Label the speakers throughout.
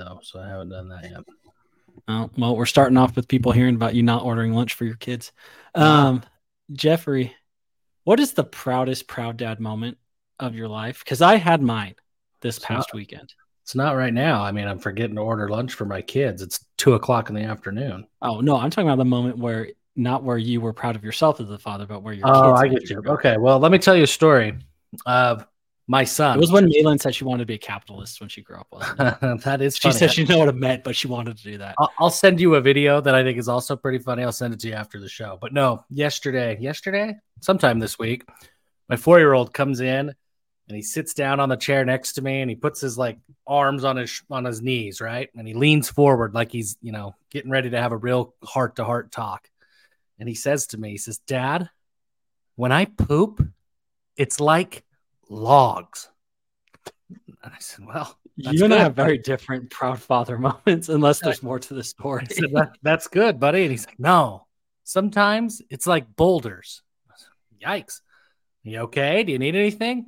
Speaker 1: though, so I haven't done that yet.
Speaker 2: Oh, well, we're starting off with people hearing about you not ordering lunch for your kids. Um, Jeffrey, what is the proudest proud dad moment of your life? Because I had mine this
Speaker 1: It's
Speaker 2: past
Speaker 1: not-
Speaker 2: weekend.
Speaker 1: It's not right now. I mean, I'm forgetting to order lunch for my kids. It's two o'clock in the afternoon.
Speaker 2: Oh no, I'm talking about the moment where not where you were proud of yourself as a father, but where your
Speaker 1: Oh,
Speaker 2: kids
Speaker 1: I get you. Okay, well, let me tell you a story of my son.
Speaker 2: It was when Malin said she wanted to be a capitalist when she grew up.
Speaker 1: That is
Speaker 2: She
Speaker 1: funny.
Speaker 2: said she didn't know what it meant, but she wanted to do that.
Speaker 1: I'll, I'll send you a video that I think is also pretty funny. I'll send it to you after the show. But no, yesterday, yesterday, sometime this week, my four year old comes in and he sits down on the chair next to me and he puts his like arms on his on his knees, right? And he leans forward like he's you know getting ready to have a real heart to heart talk. And he says to me, he says, "Dad, when I poop, it's like logs." And I said, "Well."
Speaker 2: You and I have very different proud father moments, unless there's more to the story.
Speaker 1: Said, "That- that's good, buddy. And he's like, no, sometimes it's like boulders. Said, Yikes. You okay? Do you need anything?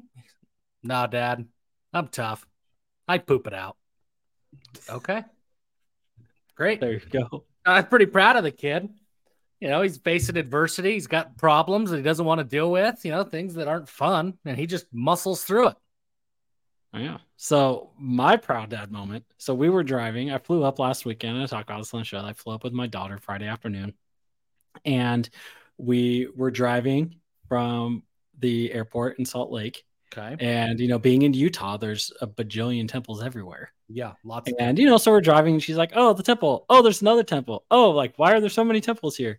Speaker 1: No, dad. I'm tough. I poop it out. Okay. Great.
Speaker 2: there you go.
Speaker 1: I'm pretty proud of the kid. You know, he's facing adversity. He's got problems that he doesn't want to deal with, you know, things that aren't fun, and he just muscles through it.
Speaker 2: Oh, Yeah. So my proud dad moment. So we were driving. I flew up last weekend. I talked about this on the show. I flew up with my daughter Friday afternoon, and we were driving from the airport in Salt Lake.
Speaker 1: Okay.
Speaker 2: And you know, being in Utah, there's a bajillion temples everywhere.
Speaker 1: Yeah. Lots of
Speaker 2: And you know, so we're driving, and she's like, "Oh, the temple. Oh, there's another temple. Oh, like why are there so many temples here?"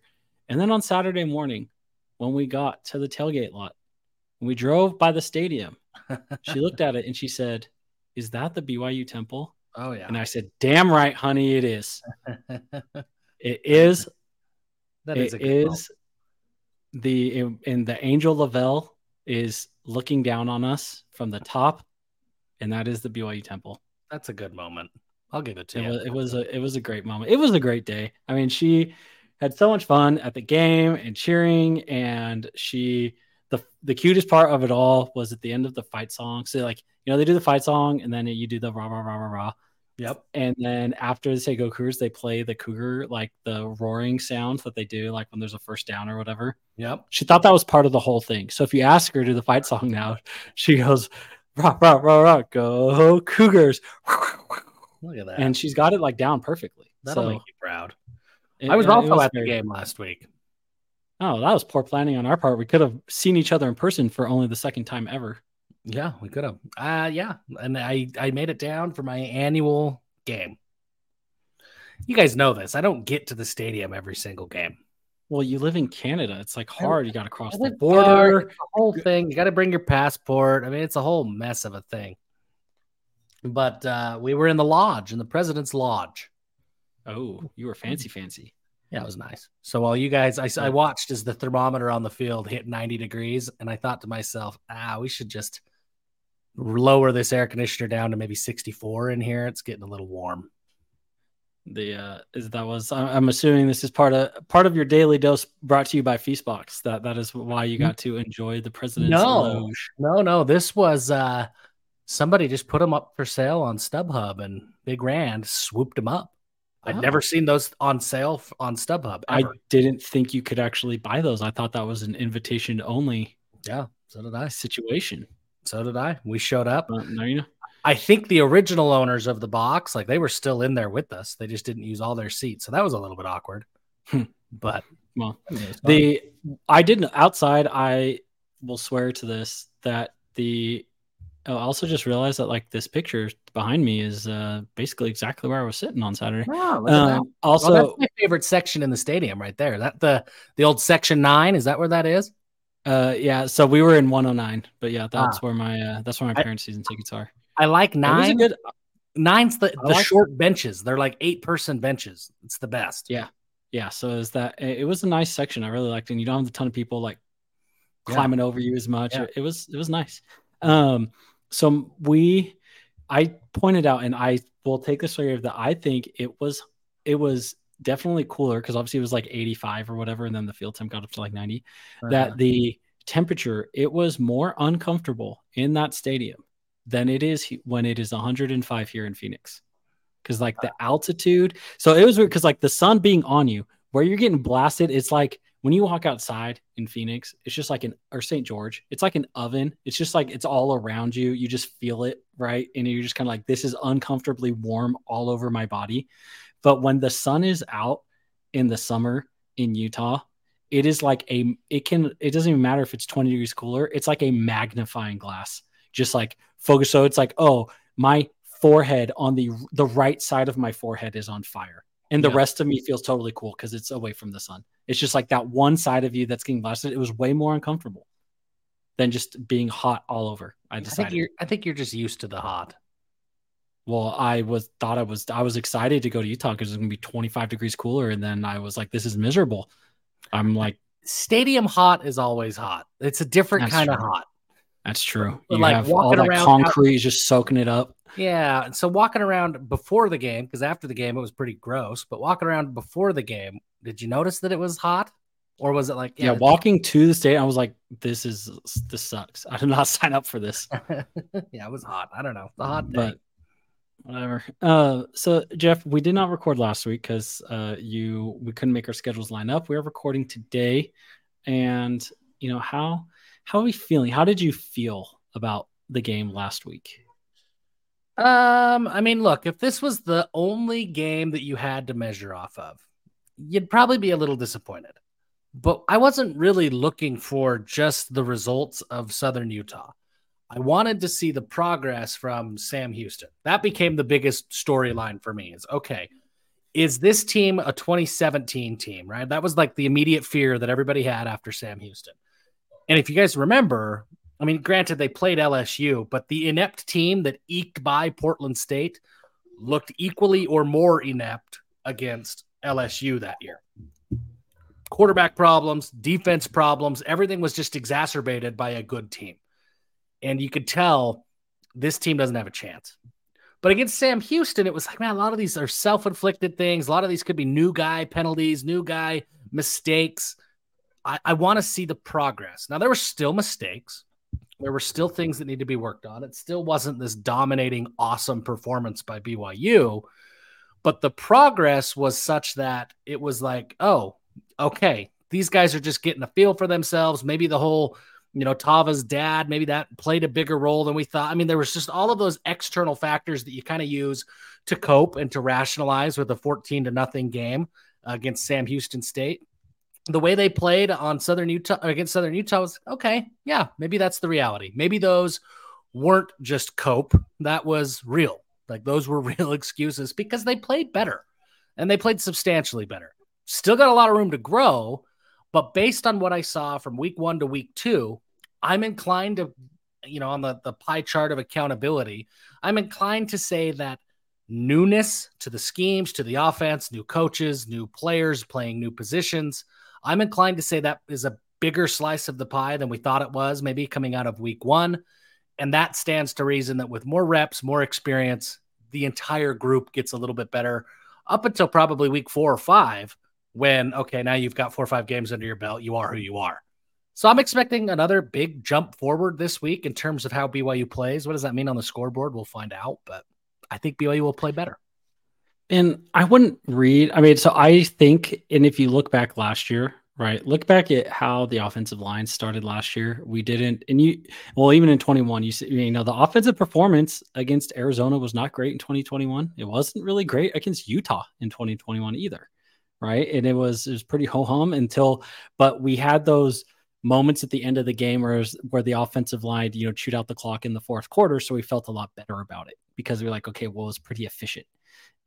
Speaker 2: And then on Saturday morning, when we got to the tailgate lot, we drove by the stadium, she looked at it and she said, "Is that the BYU temple?"
Speaker 1: Oh, yeah.
Speaker 2: And I said, "Damn right, honey, it is. it is.
Speaker 1: That is,
Speaker 2: it
Speaker 1: is a good
Speaker 2: is the in, in the angel LaVell is looking down on us from the top, and that is the BYU temple."
Speaker 1: That's a good moment. I'll give it to
Speaker 2: It
Speaker 1: you.
Speaker 2: was, it was a it was a great moment. It was a great day. I mean, she had so much fun at the game and cheering, and she the the cutest part of it all was at the end of the fight song. So like you know they do the fight song, and then you do the rah rah rah rah rah,
Speaker 1: Yep.
Speaker 2: and then after the say go Cougars, they play the cougar like the roaring sounds that they do like when there's a first down or whatever.
Speaker 1: Yep.
Speaker 2: She thought that was part of the whole thing. So if you ask her to the fight song now, she goes rah rah rah rah go Cougars,
Speaker 1: Look at that.
Speaker 2: and she's got it like down perfectly.
Speaker 1: That'll
Speaker 2: So-
Speaker 1: make you proud.
Speaker 2: It-
Speaker 1: I was
Speaker 2: it
Speaker 1: also
Speaker 2: was
Speaker 1: at the game last week.
Speaker 2: Oh, that was poor planning on our part. We could have seen each other in person for only the second time ever.
Speaker 1: Yeah, we could have. Uh yeah. And I I made it down for my annual game. You guys know this. I don't get to the stadium every single game.
Speaker 2: Well, you live in Canada. It's like hard. You got to cross the border.
Speaker 1: It's the whole thing. You got to bring your passport. I mean, it's a whole mess of a thing. But uh, we were in the lodge, in the president's lodge.
Speaker 2: Oh, you were fancy, fancy.
Speaker 1: Yeah, it was nice. So while you guys, I, I watched as the thermometer on the field hit 90 degrees, and I thought to myself, ah, we should just lower this air conditioner down to maybe 64 in here. It's getting a little warm.
Speaker 2: The uh, is that was I'm assuming this is part of part of your daily dose brought to you by Feastbox. That that is why you got to enjoy the president's
Speaker 1: No.
Speaker 2: loge.
Speaker 1: No, no, this was uh somebody just put them up for sale on StubHub, and Big Rand swooped them up. I'd
Speaker 2: Oh.
Speaker 1: never seen those on sale on StubHub.
Speaker 2: I didn't think you could actually buy those. I thought that was an invitation only
Speaker 1: yeah, so did I.
Speaker 2: situation.
Speaker 1: So did I. We showed up.
Speaker 2: No, you know.
Speaker 1: I think the original owners of the box, like they were still in there with us. They just didn't use all their seats. So that was a little bit awkward.
Speaker 2: Hmm.
Speaker 1: but
Speaker 2: Well,
Speaker 1: I mean, it was fine.
Speaker 2: The I didn't outside. I will swear to this that the I also just realized that like this picture behind me is uh basically exactly where I was sitting on Saturday.
Speaker 1: That.
Speaker 2: Um,
Speaker 1: Well,
Speaker 2: also,
Speaker 1: that's my favorite section in the stadium right there. That the the old section nine. Is that where that is?
Speaker 2: uh, yeah. So we were in 109, but yeah, that's
Speaker 1: Ah.
Speaker 2: where my uh, that's where my
Speaker 1: I-
Speaker 2: parents' season tickets are.
Speaker 1: I like nine.
Speaker 2: good.
Speaker 1: Nine's the,
Speaker 2: I
Speaker 1: the
Speaker 2: like-
Speaker 1: short benches. They're like eight person benches. It's the best.
Speaker 2: Yeah. Yeah, so is that it was a nice section. I really liked it. And you don't have a ton of people like
Speaker 1: Yeah.
Speaker 2: climbing over you as much.
Speaker 1: Yeah.
Speaker 2: It, it was it was nice. Um so we I pointed out and I will take the story of that I think it was it was definitely cooler because obviously it was like 85 or whatever, and then the field temp got up to like 90.
Speaker 1: Uh-huh.
Speaker 2: That the temperature it was more uncomfortable in that stadium than it is when it is 105 here in Phoenix. because like the altitude. So it was weird because like the sun being on you, where you're getting blasted, it's like when you walk outside in Phoenix, it's just like an or St. George, it's like an oven. It's just like it's all around you. You just feel it, right? And you're just kind of like, this is uncomfortably warm all over my body. But when the sun is out in the summer in Utah, it is like a it can it doesn't even matter if it's 20 degrees cooler, it's like a magnifying glass. Just like focus. So it's like, oh, my forehead on the the right side of my forehead is on fire and the yeah. rest of me feels totally cool because it's away from the sun it's just like that one side of you that's getting blasted it was way more uncomfortable than just being hot all over i decided
Speaker 1: i think you're, I think you're just used to the hot.
Speaker 2: Well i was thought i was i was excited to go to utah because it's going to be 25 degrees cooler and then i was like this is miserable. I'm like
Speaker 1: stadium hot is always hot. It's a different kind true. of hot.
Speaker 2: That's true. But you like have all that concrete out- just soaking it up.
Speaker 1: Yeah. So walking around before the game, because after the game it was pretty gross, but walking around before the game, did you notice that it was hot? Or was it like
Speaker 2: yeah, yeah walking to the state, I was like, this is this sucks. I did not sign up for this.
Speaker 1: yeah, it was hot. I don't know. The hot day. But
Speaker 2: whatever. Uh so Jeff, we did not record last week because uh you we couldn't make our schedules line up. We are recording today. And you know, how how are we feeling? How did you feel about the game last week?
Speaker 1: Um, I mean, look, if this was the only game that you had to measure off of, you'd probably be a little disappointed. But I wasn't really looking for just the results of Southern Utah. I wanted to see the progress from Sam Houston. That became the biggest storyline for me is okay, is this team a 2017 team, right? That was like the immediate fear that everybody had after Sam Houston. And if you guys remember, I mean, granted, they played LSU, but the inept team that eked by Portland State looked equally or more inept against LSU that year. Quarterback problems, defense problems, everything was just exacerbated by a good team. And you could tell this team doesn't have a chance. But against Sam Houston, it was like, man, a lot of these are self inflicted things. A lot of these could be new guy penalties, new guy mistakes. I, I want to see the progress. Now, there were still mistakes. There were still things that need to be worked on. It still wasn't this dominating, awesome performance by BYU, but the progress was such that it was like, oh, okay, these guys are just getting a feel for themselves. Maybe the whole, you know, Tava's dad, maybe that played a bigger role than we thought. I mean, there was just all of those external factors that you kind of use to cope and to rationalize with a 14 to nothing game against Sam Houston State the way they played on Southern Utah against Southern Utah was okay. Yeah, maybe that's the reality. Maybe those weren't just cope. That was real. Like those were real excuses because they played better and they played substantially better. Still got a lot of room to grow, but based on what I saw from week one to week two, I'm inclined to, you know, on the, the pie chart of accountability, I'm inclined to say that newness to the schemes, to the offense, new coaches, new players playing new positions I'm inclined to say that is a bigger slice of the pie than we thought it was, maybe coming out of week one. And that stands to reason that with more reps, more experience, the entire group gets a little bit better up until probably week four or five, when, okay, now you've got four or five games under your belt. You are who you are. So I'm expecting another big jump forward this week in terms of how BYU plays. What does that mean on the scoreboard? We'll find out, but I think BYU will play better.
Speaker 2: And I wouldn't read. I mean, so I think, and if you look back last year, right, look back at how the offensive line started last year. We didn't, and you, well, even in 21, you see, you know, the offensive performance against Arizona was not great in 2021. It wasn't really great against Utah in 2021 either, right? And it was it was pretty ho hum until, but we had those moments at the end of the game where where the offensive line, you know, chewed out the clock in the fourth quarter, so we felt a lot better about it because we were like, okay, well, it was pretty efficient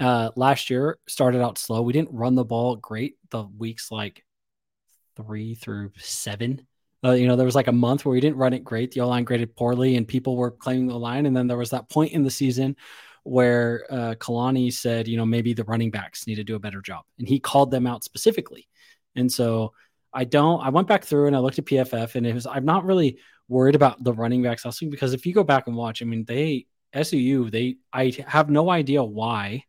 Speaker 2: uh, last year started out slow. We didn't run the ball great the weeks like three through seven. Uh, you know, there was like a month where we didn't run it great. The O line graded poorly, and people were claiming the line. And then there was that point in the season where uh, Kalani said, you know, maybe the running backs need to do a better job, and he called them out specifically. And so I don't. I went back through and I looked at PFF, and it was. I'm not really worried about the running backs also because if you go back and watch, I mean, they SUU, they I have no idea why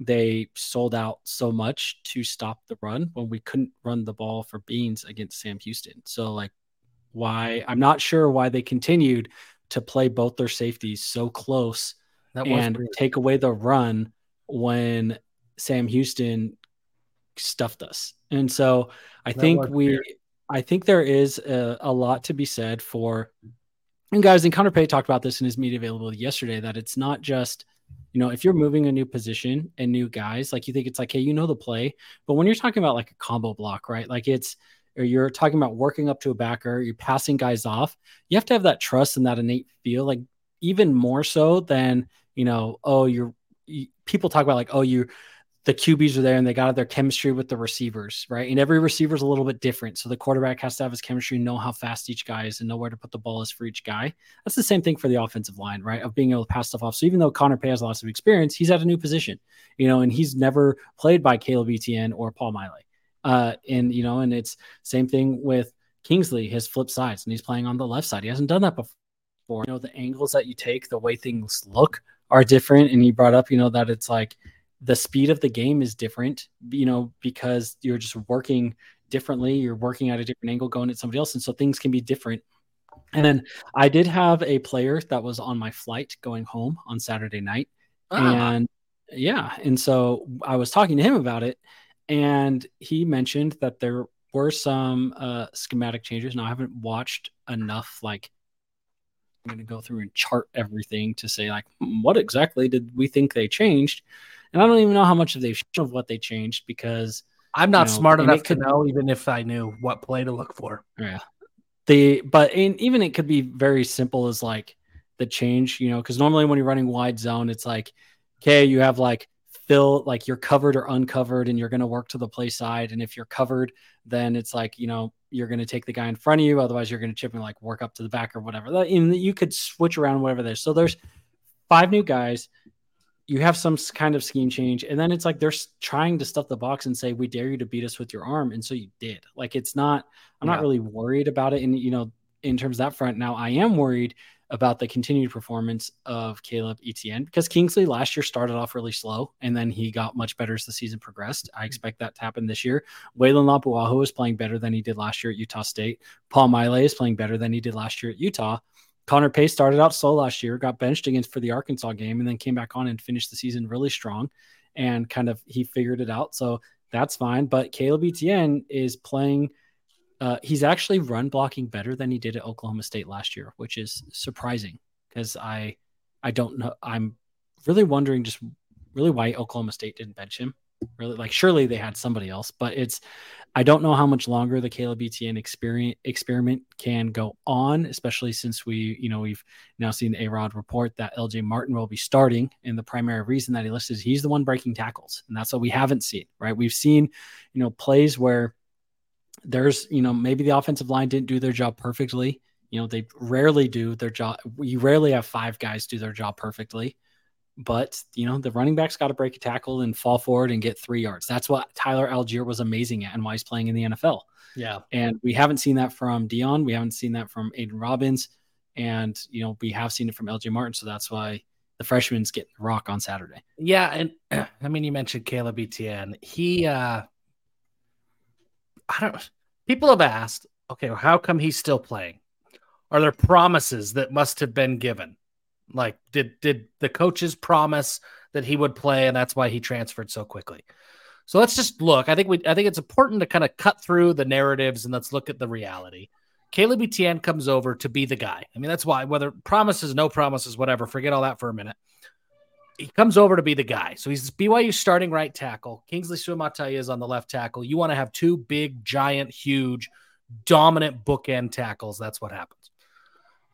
Speaker 2: they sold out so much to stop the run when we couldn't run the ball for beans against Sam Houston. So like why I'm not sure why they continued to play both their safeties so close and take away the run when Sam Houston stuffed us. And so I that think we, I think there is a, a, lot to be said for, and guys, and Connor Pay talked about this in his media availability yesterday that it's not just, you know, if you're moving a new position and new guys, like you think it's like, hey, you know the play. But when you're talking about like a combo block, right? Like it's, or you're talking about working up to a backer, you're passing guys off, you have to have that trust and that innate feel, like even more so than, you know, oh, you're, you, people talk about like, oh, you, the QBs are there and they got their chemistry with the receivers, right? And every receiver is a little bit different. So the quarterback has to have his chemistry, know how fast each guy is, and know where to put the ball is for each guy. That's the same thing for the offensive line, right? Of being able to pass stuff off. So even though Connor Pay has lots of experience, he's at a new position, you know, and he's never played by Caleb Etienne or Paul Maile. Uh, and you know, and it's same thing with Kingsley, his flip sides, and he's playing on the left side. He hasn't done that before. You know, the angles that you take, the way things look are different. And he brought up, you know, that it's like the speed of the game is different, you know, because you're just working differently. You're working at a different angle, going at somebody else. And so things can be different. And then I did have a player that was on my flight going home on Saturday night. Uh-huh. And yeah. And so I was talking to him about it. And he mentioned that there were some uh, schematic changes. Now I haven't watched enough like I'm going to go through and chart everything to say like hmm, what exactly did we think they changed and I don't even know how much of they of what they changed because
Speaker 1: I'm not you know, smart enough to know, even if I knew what play to look for.
Speaker 2: Yeah, the but in, even it could be very simple as like the change, you know, because normally when you're running wide zone, it's like, okay, you have like fill like you're covered or uncovered, and you're going to work to the play side, and if you're covered, then it's like you know you're going to take the guy in front of you, otherwise you're going to chip and like work up to the back or whatever. And you could switch around whatever there's. So there's five new guys you have some kind of scheme change and then it's like they're trying to stuff the box and say we dare you to beat us with your arm and so you did. Like it's not i'm yeah. not really worried about it and you know in terms of that front now i am worried about the continued performance of caleb etienne because kingsley last year started off really slow and then he got much better as the season progressed. I mm-hmm. expect that to happen this year. Weylin Lapuaho is playing better than he did last year at utah state. Paul Maile is playing better than he did last year at utah Connor Pace started out slow last year, got benched against for the Arkansas game, and then came back on and finished the season really strong and kind of he figured it out. So that's fine. But Caleb Etienne is playing. Uh, he's actually run blocking better than he did at Oklahoma State last year, which is surprising because I I don't know. I'm really wondering just really why Oklahoma State didn't bench him. Really, like surely they had somebody else, but it's I don't know how much longer the Caleb Etienne experience, experiment can go on, especially since we, you know, we've now seen A Rod report that LJ Martin will be starting. And the primary reason that he listed is he's the one breaking tackles. And that's what we haven't seen, right? We've seen, you know, plays where there's, you know, maybe the offensive line didn't do their job perfectly. You know, they rarely do their job. You rarely have five guys do their job perfectly but you know the running back's got to break a tackle and fall forward and get three yards. That's what Tyler Allgeier was amazing at, and why he's playing in the NFL.
Speaker 1: Yeah,
Speaker 2: and we haven't seen that from Deion. We haven't seen that from Aidan Robbins, and you know we have seen it from LJ Martin. So that's why the freshman's getting rock on Saturday.
Speaker 1: Yeah, and I mean you mentioned Caleb Etienne. He, uh I don't. People have asked, okay, well, how come he's still playing? Are there promises that must have been given? Like, did did the coaches promise that he would play, and that's why he transferred so quickly? So let's just look. I think we I think it's important to kind of cut through the narratives and let's look at the reality. Caleb Etienne comes over to be the guy. I mean, that's why whether promises, no promises, whatever, forget all that for a minute. He comes over to be the guy. So he's BYU starting right tackle. Kingsley Suamataia is on the left tackle. You want to have two big, giant, huge, dominant bookend tackles. That's what happens.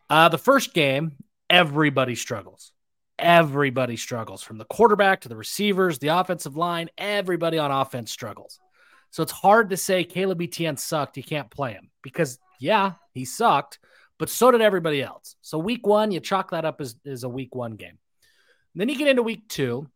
Speaker 1: Uh, the first game, everybody struggles. Everybody struggles from the quarterback to the receivers, the offensive line. Everybody on offense struggles. So it's hard to say Caleb Etienne sucked. You can't play him because, yeah, he sucked, but so did everybody else. So week one, you chalk that up as, as a week one game. And then you get into week two,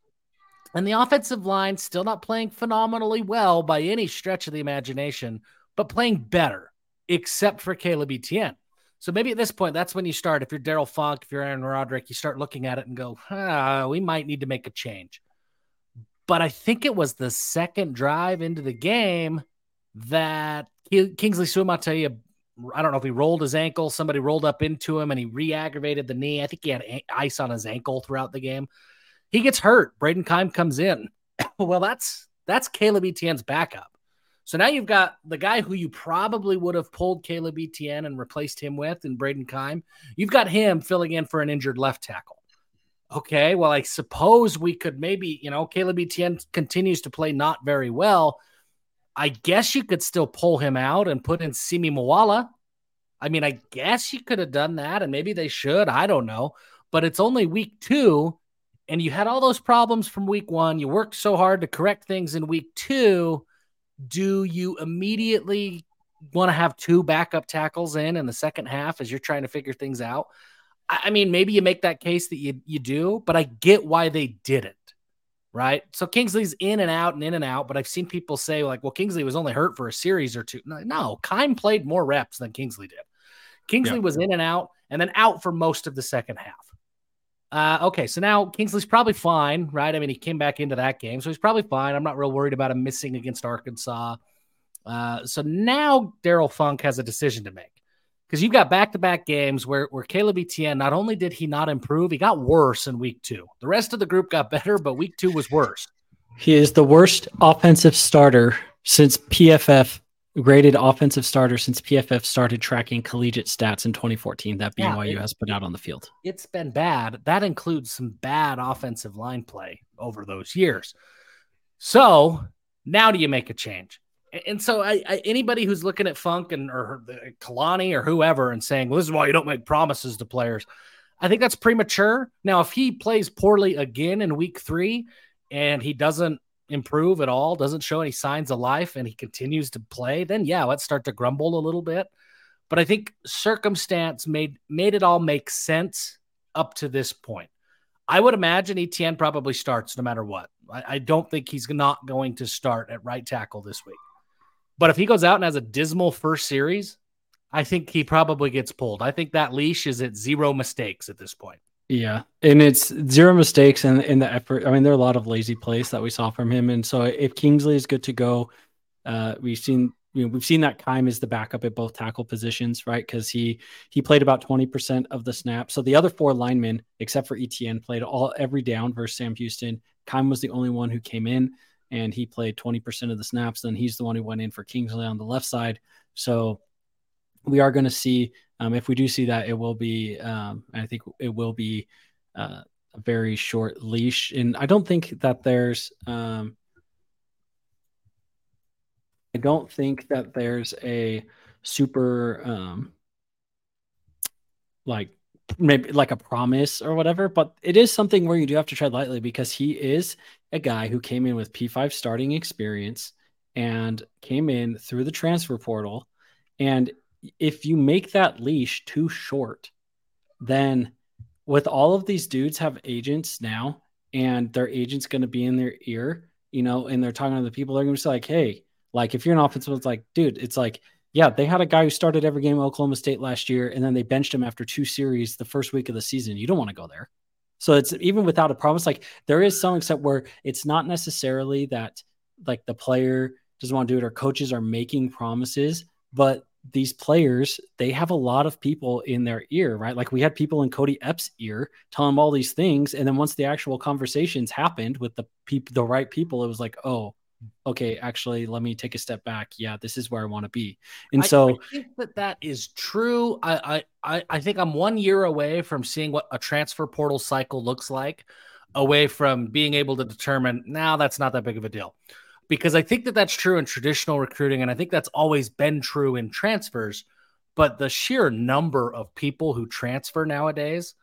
Speaker 1: and the offensive line still not playing phenomenally well by any stretch of the imagination, but playing better, except for Caleb Etienne. So maybe at this point, that's when you start. If you're Darrell Funk, if you're Aaron Roderick, you start looking at it and go, ah, we might need to make a change. But I think it was the second drive into the game that Kingsley Suamataia, I don't know if he rolled his ankle, somebody rolled up into him and he re aggravated the knee. I think he had ice on his ankle throughout the game. He gets hurt. Brayden Keim comes in. well, that's that's Caleb Etienne's backup. So now you've got the guy who you probably would have pulled Caleb Etienne and replaced him with in Brayden Keim. You've got him filling in for an injured left tackle. Okay, well, I suppose we could maybe, you know, Caleb Etienne continues to play not very well. I guess you could still pull him out and put in Simi Moala. I mean, I guess you could have done that, and maybe they should. I don't know. But it's only week two, and you had all those problems from week one. You worked so hard to correct things in week two. Do you immediately want to have two backup tackles in in the second half as you're trying to figure things out? I mean, maybe you make that case that you, you do, but I get why they didn't, right? So Kingsley's in and out and in and out, but I've seen people say like, well, Kingsley was only hurt for a series or two. No, no Keim played more reps than Kingsley did. Kingsley yeah. was in and out and then out for most of the second half. Uh, okay, so now Kingsley's probably fine, right? I mean, he came back into that game, so he's probably fine. I'm not real worried about him missing against Arkansas. Uh, so now Darrell Funk has a decision to make because you've got back to back games where, where Caleb Etienne, not only did he not improve, he got worse in week two. The rest of the group got better, but week two was worse.
Speaker 2: He is the worst offensive starter since PFF graded offensive starter since PFF started tracking collegiate stats in 2014 that BYU yeah, it, has put out on the field.
Speaker 1: It's been bad. That includes some bad offensive line play over those years. So now do you make a change? And so, I, I, anybody who's looking at Funk and or Kalani or whoever and saying, "Well, this is why you don't make promises to players," I think that's premature. Now, if he plays poorly again in Week Three and he doesn't improve at all, doesn't show any signs of life, and he continues to play, then yeah, let's start to grumble a little bit. But I think circumstance made made it all make sense up to this point. I would imagine Etienne probably starts no matter what. I, I don't think he's not going to start at right tackle this week. But if he goes out and has a dismal first series, I think he probably gets pulled. I think that leash is at zero mistakes at this point.
Speaker 2: Yeah, and it's zero mistakes in in the effort. I mean, there are a lot of lazy plays that we saw from him, and so if Kingsley is good to go, uh, we've seen you know we've seen that Keim is the backup at both tackle positions, right? Because he he played about twenty percent of the snap. So the other four linemen, except for Etienne, played all every down versus Sam Houston. Keim was the only one who came in and he played 20% of the snaps. Then he's the one who went in for Kingsley on the left side. So we are going to see, um, if we do see that, it will be, um, I think it will be uh, a very short leash. And I don't think that there's, um, I don't think that there's a super, um, like maybe like a promise or whatever, but it is something where you do have to tread lightly because he is a guy who came in with P5 starting experience and came in through the transfer portal. And if you make that leash too short, then with all of these dudes have agents now and their agent's going to be in their ear, you know, and they're talking to the people, they're going to say like, Hey, like if you're an offensive, it's like, dude, it's like, yeah, they had a guy who started every game at Oklahoma State last year, and then they benched him after two series the first week of the season. You don't want to go there. So it's even without a promise, like there is some except where it's not necessarily that like the player doesn't want to do it or coaches are making promises, but these players, they have a lot of people in their ear, right? Like we had people in Cody Epps' ear telling him all these things. And then once the actual conversations happened with the people, the right people, it was like, oh, okay, actually, let me take a step back. Yeah, this is where I want to be. And so
Speaker 1: I think that that is true. I, I, I think I'm one year away from seeing what a transfer portal cycle looks like, away from being able to determine now that's not that big of a deal. Because I think that that's true in traditional recruiting, and I think that's always been true in transfers. But the sheer number of people who transfer nowadays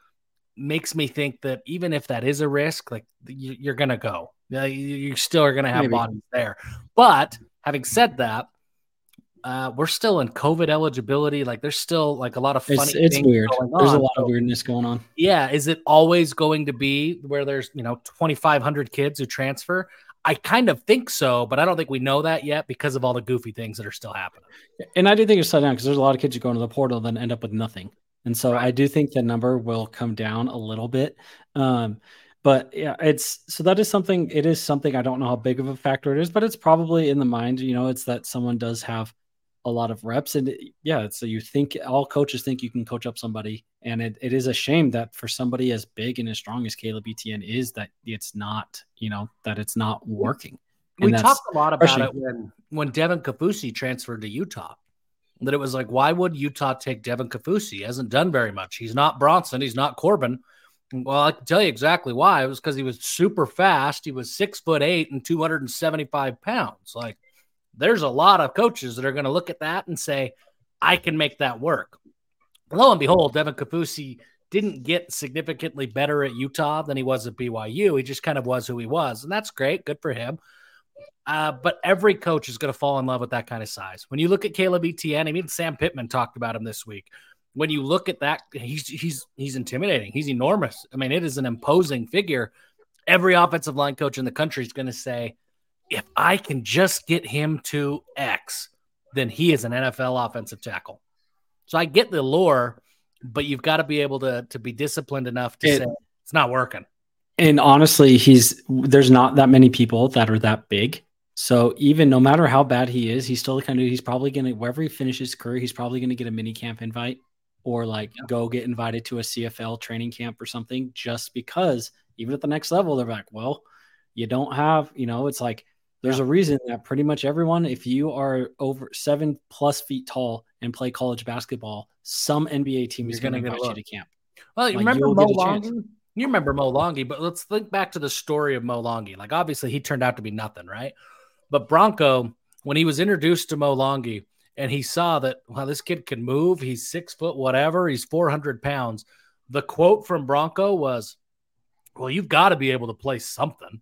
Speaker 1: makes me think that even if that is a risk, like you're going to go you still are going to have Maybe. bodies there. But having said that, uh, we're still in COVID eligibility. Like there's still like a lot of funny.
Speaker 2: It's, it's weird. There's a lot of weirdness going on.
Speaker 1: Yeah, is it always going to be where there's you know 2,500 kids who transfer? I kind of think so, but I don't think we know that yet because of all the goofy things that are still happening.
Speaker 2: And I do think it's slowed down because there's a lot of kids who go into the portal and then end up with nothing. And so right. I do think the number will come down a little bit. Um, but yeah, it's so that is something. It is something I don't know how big of a factor it is, but it's probably in the mind. You know, it's that someone does have a lot of reps. And yeah, so you think all coaches think you can coach up somebody. And it, it is a shame that for somebody as big and as strong as Caleb Etienne is, that it's not, you know, that it's not working.
Speaker 1: And we talked a lot about it when when Devin Kaufusi transferred to Utah. That it was like, why would Utah take Devin Kaufusi? He hasn't done very much. He's not Bronson. He's not Corbin. Well, I can tell you exactly why. It was because he was super fast. He was six foot eight and 275 pounds. Like, there's a lot of coaches that are going to look at that and say, I can make that work. Lo and behold, Devin Kaufusi didn't get significantly better at Utah than he was at BYU. He just kind of was who he was. And that's great. Good for him. Uh, but every coach is going to fall in love with that kind of size. When you look at Caleb Etienne, I mean, Sam Pittman talked about him this week when you look at that, he's he's he's intimidating. He's enormous. I mean, it is an imposing figure. Every offensive line coach in the country is going to say, if I can just get him to X, then he is an NFL offensive tackle. So I get the lure, but you've got to be able to to be disciplined enough to it, say it's not working.
Speaker 2: And honestly, he's there's not that many people that are that big. So even no matter how bad he is, he's still kind of he's probably gonna wherever he finishes his career, he's probably gonna get a mini camp invite or like yeah. go get invited to a CFL training camp or something just because even at the next level they're like, well, you don't have, you know, it's like there's yeah. a reason that pretty much everyone, if you are over seven plus feet tall and play college basketball, some NBA team You're is going to invite you to camp.
Speaker 1: Well, you like, remember Mo Longy? You remember Mo Longy, but let's think back to the story of Mo Longy. Like, obviously, he turned out to be nothing, right? But Bronco, when he was introduced to Mo Longy, and he saw that well this kid can move he's six foot whatever he's 400 pounds the quote from bronco was well you've got to be able to play something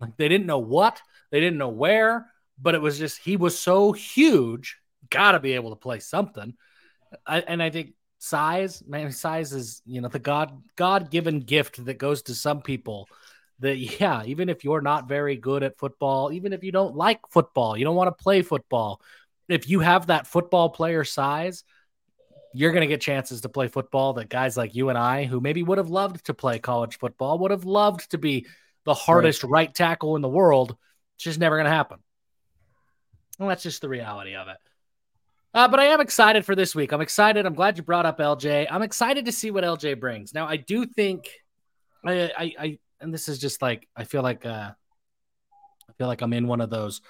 Speaker 1: like they didn't know what they didn't know where but it was just he was so huge got to be able to play something I, and i think size man size is you know the god god-given gift that goes to some people that yeah even if you're not very good at football even if you don't like football you don't want to play football if you have that football player size, you're going to get chances to play football that guys like you and I, who maybe would have loved to play college football, would have loved to be the hardest right, right tackle in the world. It's just never going to happen. Well, that's just the reality of it. Uh, but I am excited for this week. I'm excited. I'm glad you brought up LJ. I'm excited to see what LJ brings. Now, I do think, I, I, I and this is just like I feel like, uh, I feel like I'm in one of those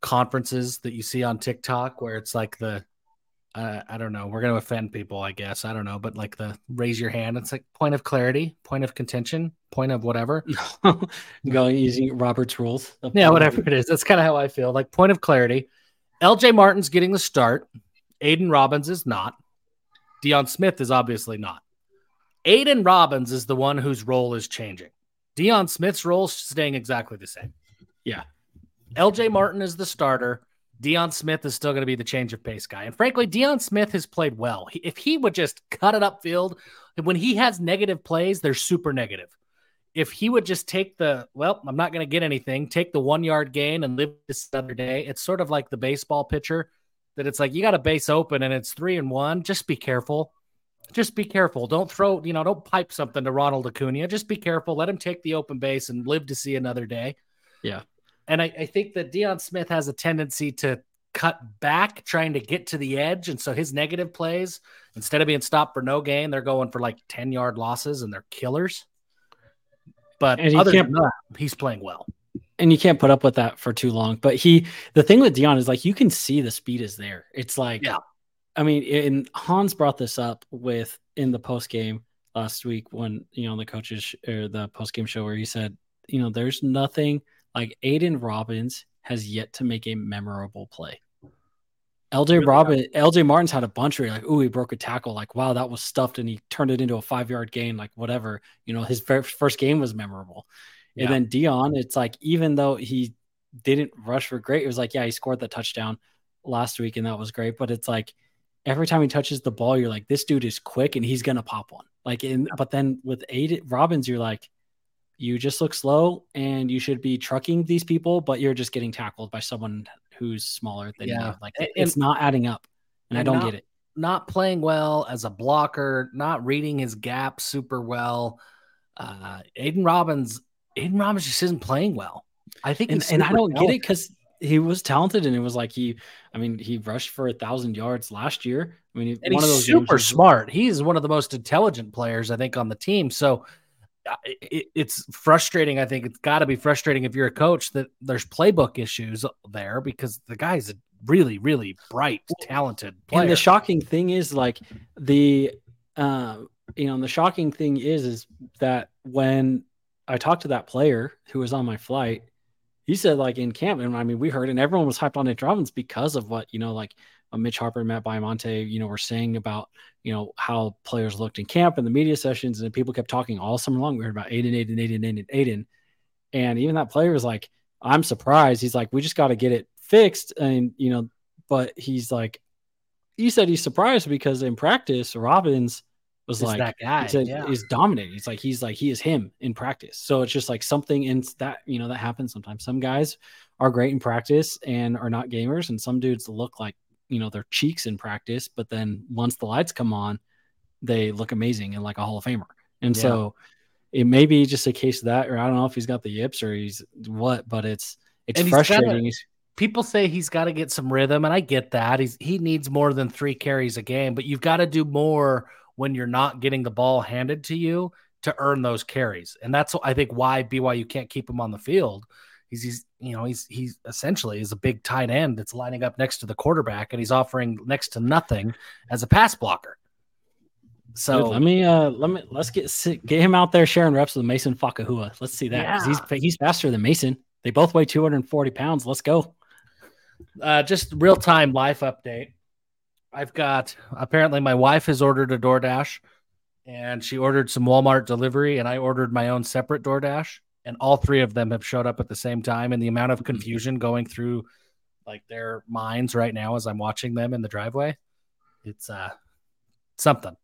Speaker 1: conferences that you see on TikTok where it's like the uh, I don't know, we're going to offend people, I guess. I don't know, but like the raise your hand, it's like point of clarity, point of contention, point of whatever.
Speaker 2: Going using Robert's rules.
Speaker 1: Yeah, whatever it is. That's kind of how I feel. Like point of clarity. LJ Martin's getting the start. Aidan Robbins is not. Deion Smith is obviously not. Aidan Robbins is the one whose role is changing. Deion Smith's role is staying exactly the same.
Speaker 2: Yeah.
Speaker 1: LJ Martin is the starter. Deion Smith is still going to be the change of pace guy. And frankly, Deion Smith has played well. He, if he would just cut it upfield, when he has negative plays, they're super negative. If he would just take the, well, I'm not going to get anything, take the one yard gain and live this other day, it's sort of like the baseball pitcher that it's like you got a base open and it's three and one. Just be careful. Just be careful. Don't throw, you know, don't pipe something to Ronald Acuna. Just be careful. Let him take the open base and live to see another day.
Speaker 2: Yeah.
Speaker 1: And I, I think that Deion Smith has a tendency to cut back, trying to get to the edge. And so his negative plays, instead of being stopped for no gain, they're going for like 10 yard losses and they're killers. But other than that, he's playing well.
Speaker 2: And you can't put up with that for too long. But he, the thing with Deion is like you can see the speed is there. It's like,
Speaker 1: yeah.
Speaker 2: I mean, and Hans brought this up with in the post game last week when you know the coaches or the post game show where he said, you know, there's nothing like Aidan Robbins has yet to make a memorable play. LJ really Robin, LJ Martin's had a bunch where you're like, ooh, he broke a tackle. Like, wow, that was stuffed, and he turned it into a five yard gain. Like, whatever. You know, his first game was memorable. Yeah. And then Deion, it's like, even though he didn't rush for great, it was like, yeah, he scored the touchdown last week, and that was great. But it's like every time he touches the ball, you're like, this dude is quick, and he's gonna pop one. Like, in but then with Aidan Robbins, you're like, you just look slow and you should be trucking these people, but you're just getting tackled by someone who's smaller than yeah. you. Like it's not adding up. And, and I don't
Speaker 1: not,
Speaker 2: get it.
Speaker 1: Not playing well as a blocker, not reading his gap super well. Uh Aidan Robbins, Aidan Robbins just isn't playing well. I think
Speaker 2: and, and I don't get it because he was talented, and it was like he, I mean, he rushed for a thousand yards last year. I mean,
Speaker 1: and one he's of those super smart. He's one of the most intelligent players I think on the team. So it, it's frustrating. I think it's got to be frustrating if you're a coach that there's playbook issues there because the guy's a really, really bright, talented player.
Speaker 2: And the shocking thing is like the, uh, you know, the shocking thing is is that when I talked to that player who was on my flight, he said like in camp, and I mean we heard, and everyone was hyped on Nick Robbins because of what you know, like Uh, Mitch Harper and Matt Baiamonte, you know, were saying about you know how players looked in camp and the media sessions, and people kept talking all summer long. We heard about Aidan, Aidan, Aidan, Aidan, Aidan, and even that player was like, "I'm surprised." He's like, "We just got to get it fixed," and you know, but he's like, he said he's surprised because in practice, Robbins was like
Speaker 1: that guy
Speaker 2: he's,
Speaker 1: yeah.
Speaker 2: is dominating. It's like he's like he is him in practice. So it's just like something in that you know that happens sometimes. Some guys are great in practice and are not gamers, and some dudes look like you know their cheeks in practice, but then once the lights come on, they look amazing and like a Hall of Famer. And yeah. so it may be just a case of that, or I don't know if he's got the yips or he's what, but it's it's and frustrating. Gotta,
Speaker 1: people say he's got to get some rhythm, and I get that. He's he needs more than three carries a game, but you've got to do more when you're not getting the ball handed to you to earn those carries. And that's I think why BYU can't keep him on the field. He's, he's you know he's he's essentially is a big tight end that's lining up next to the quarterback and he's offering next to nothing as a pass blocker. So
Speaker 2: Good. let me uh let me let's get get him out there sharing reps with Mason Fakahua. Let's see that yeah. he's he's faster than Mason. They both weigh 240 pounds. Let's go.
Speaker 1: Uh, just real time life update. I've got apparently my wife has ordered a DoorDash and she ordered some Walmart delivery and I ordered my own separate DoorDash and all three of them have showed up at the same time and the amount of confusion going through like their minds right now as I'm watching them in the driveway it's uh something.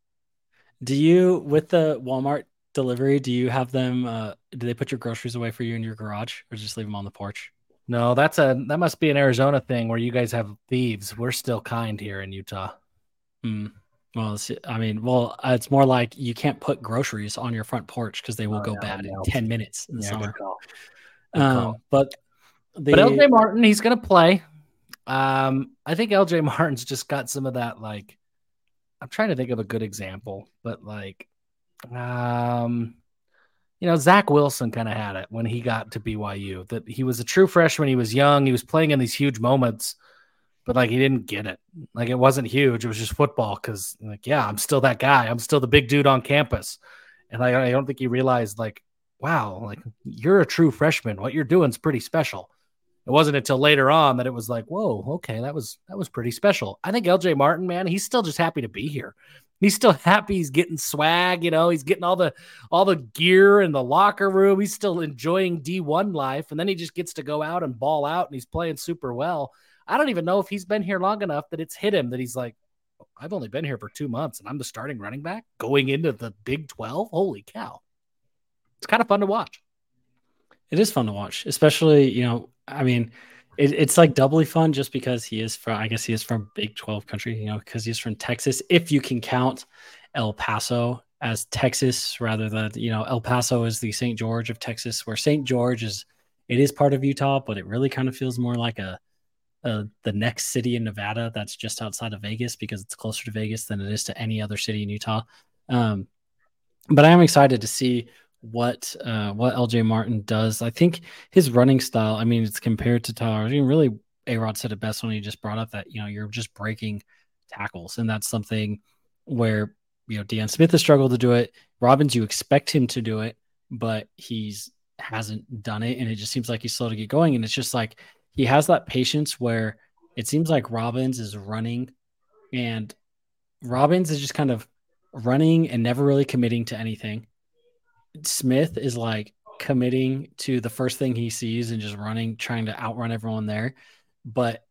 Speaker 2: Do you with the Walmart delivery do you have them uh do they put your groceries away for you in your garage or just leave them on the porch?
Speaker 1: No, that's a that must be an Arizona thing where you guys have thieves. We're still kind here in Utah.
Speaker 2: Hmm. Well, I mean, well, uh, it's more like you can't put groceries on your front porch because they will oh, go bad in ten minutes in the yeah, summer. Good um, good but
Speaker 1: the, but LJ Martin, he's gonna play. Um, I think LJ Martin's just got some of that. Like, I'm trying to think of a good example, but like, um, you know, Zach Wilson kind of had it when he got to BYU that he was a true freshman. He was young. He was playing in these huge moments, but like he didn't get it. Like it wasn't huge. It was just football because, like, yeah, I'm still that guy. I'm still the big dude on campus. And I, I don't think he realized, like, wow, like you're a true freshman. What you're doing is pretty special. It wasn't until later on that it was like, whoa, okay, that was that was pretty special. I think LJ Martin, man, he's still just happy to be here he's still happy he's getting swag you know he's getting all the all the gear in the locker room he's still enjoying d1 life and then he just gets to go out and ball out and he's playing super well i don't even know if he's been here long enough that it's hit him that he's like i've only been here for two months and i'm the starting running back going into the big 12 holy cow it's kind of fun to watch
Speaker 2: it is fun to watch especially you know i mean it, it's like doubly fun just because he is from, I guess he is from Big 12 country, you know, because he's from Texas. If you can count El Paso as Texas rather than, you know, El Paso is the St. George of Texas, where St. George is, it is part of Utah, but it really kind of feels more like a, a, the next city in Nevada that's just outside of Vegas because it's closer to Vegas than it is to any other city in Utah. Um, but I am excited to see what uh, what LJ Martin does. I think his running style. I mean, it's compared to Tyler. I mean, really, A Rod said it best when he just brought up that you know you're just breaking tackles, and that's something where you know Deion Smith has struggled to do it. Robbins, you expect him to do it, but he's hasn't done it, and it just seems like he's slow to get going. And it's just like he has that patience where it seems like Robbins is running, and Robbins is just kind of running and never really committing to anything Smith is like committing to the first thing he sees and just running, trying to outrun everyone there. But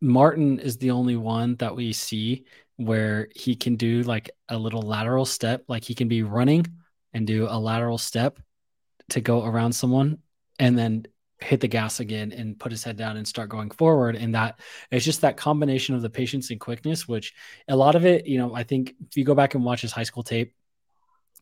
Speaker 2: Martin is the only one that we see where he can do like a little lateral step, like he can be running and do a lateral step to go around someone and then hit the gas again and put his head down and start going forward. And that it's just that combination of the patience and quickness, which a lot of it, you know, I think if you go back and watch his high school tape,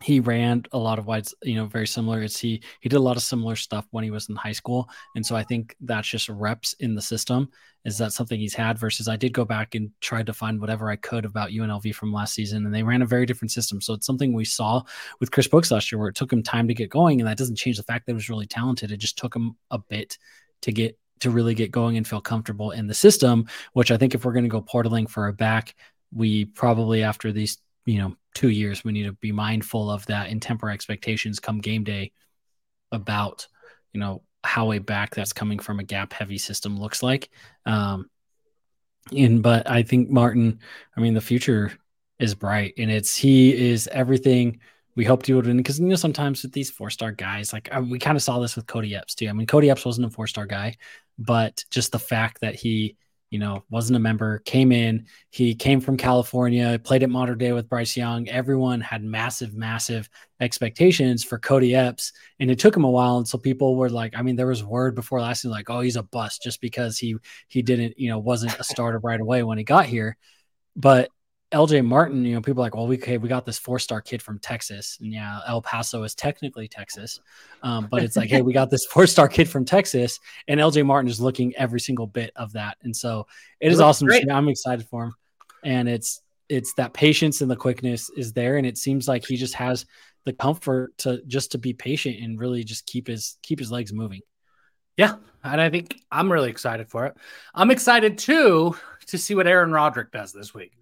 Speaker 2: he ran a lot of wides, you know, very similar. It's he he did a lot of similar stuff when he was in high school, and so I think that's just reps in the system. Is that something he's had? Versus I did go back and tried to find whatever I could about UNLV from last season, and they ran a very different system. So it's something we saw with Chris Brooks last year, where it took him time to get going, and that doesn't change the fact that he was really talented. It just took him a bit to get to really get going and feel comfortable in the system. Which I think if we're going to go portaling for a back, we probably after these you know two years we need to be mindful of that and temper expectations come game day about you know how a back that's coming from a gap heavy system looks like. Um and but i think martin i mean the future is bright and it's he is everything we hoped he would win because you know sometimes with these four star guys like uh, we kind of saw this with cody epps too. I mean cody epps wasn't a four star guy but just the fact that he you know, wasn't a member, came in. He came from California, played at Mater Dei with Bryce Young. Everyone had massive, massive expectations for Cody Epps, and it took him a while. And so people were like, I mean, there was word before last year, like, oh, he's a bust just because he he didn't, you know, wasn't a starter right away when he got here. But LJ Martin, you know, people are like, well, we okay, we got this four star kid from Texas, and yeah, El Paso is technically Texas, um, but it's like, hey, we got this four star kid from Texas, and LJ Martin is looking every single bit of that, and so it is awesome. I'm excited for him, and it's it's that patience and the quickness is there, and it seems like he just has the comfort to just to be patient and really just keep his keep his legs moving.
Speaker 1: Yeah, and I think I'm really excited for it. I'm excited too to see what Aaron Roderick does this week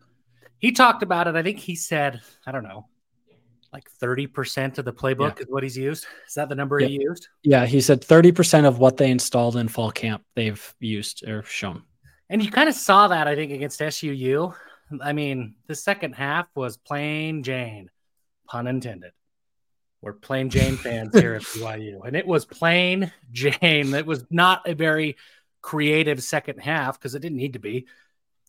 Speaker 1: he talked about it. I think he said, I don't know, like 30% of the playbook yeah. is what he's used. Is that the number he used?
Speaker 2: Yeah, he said 30% of what they installed in fall camp they've used or shown.
Speaker 1: And you kind of saw that, I think, against SUU. I mean, the second half was plain Jane, pun intended. We're plain Jane fans here at BYU. And it was plain Jane. It was not a very creative second half because it didn't need to be.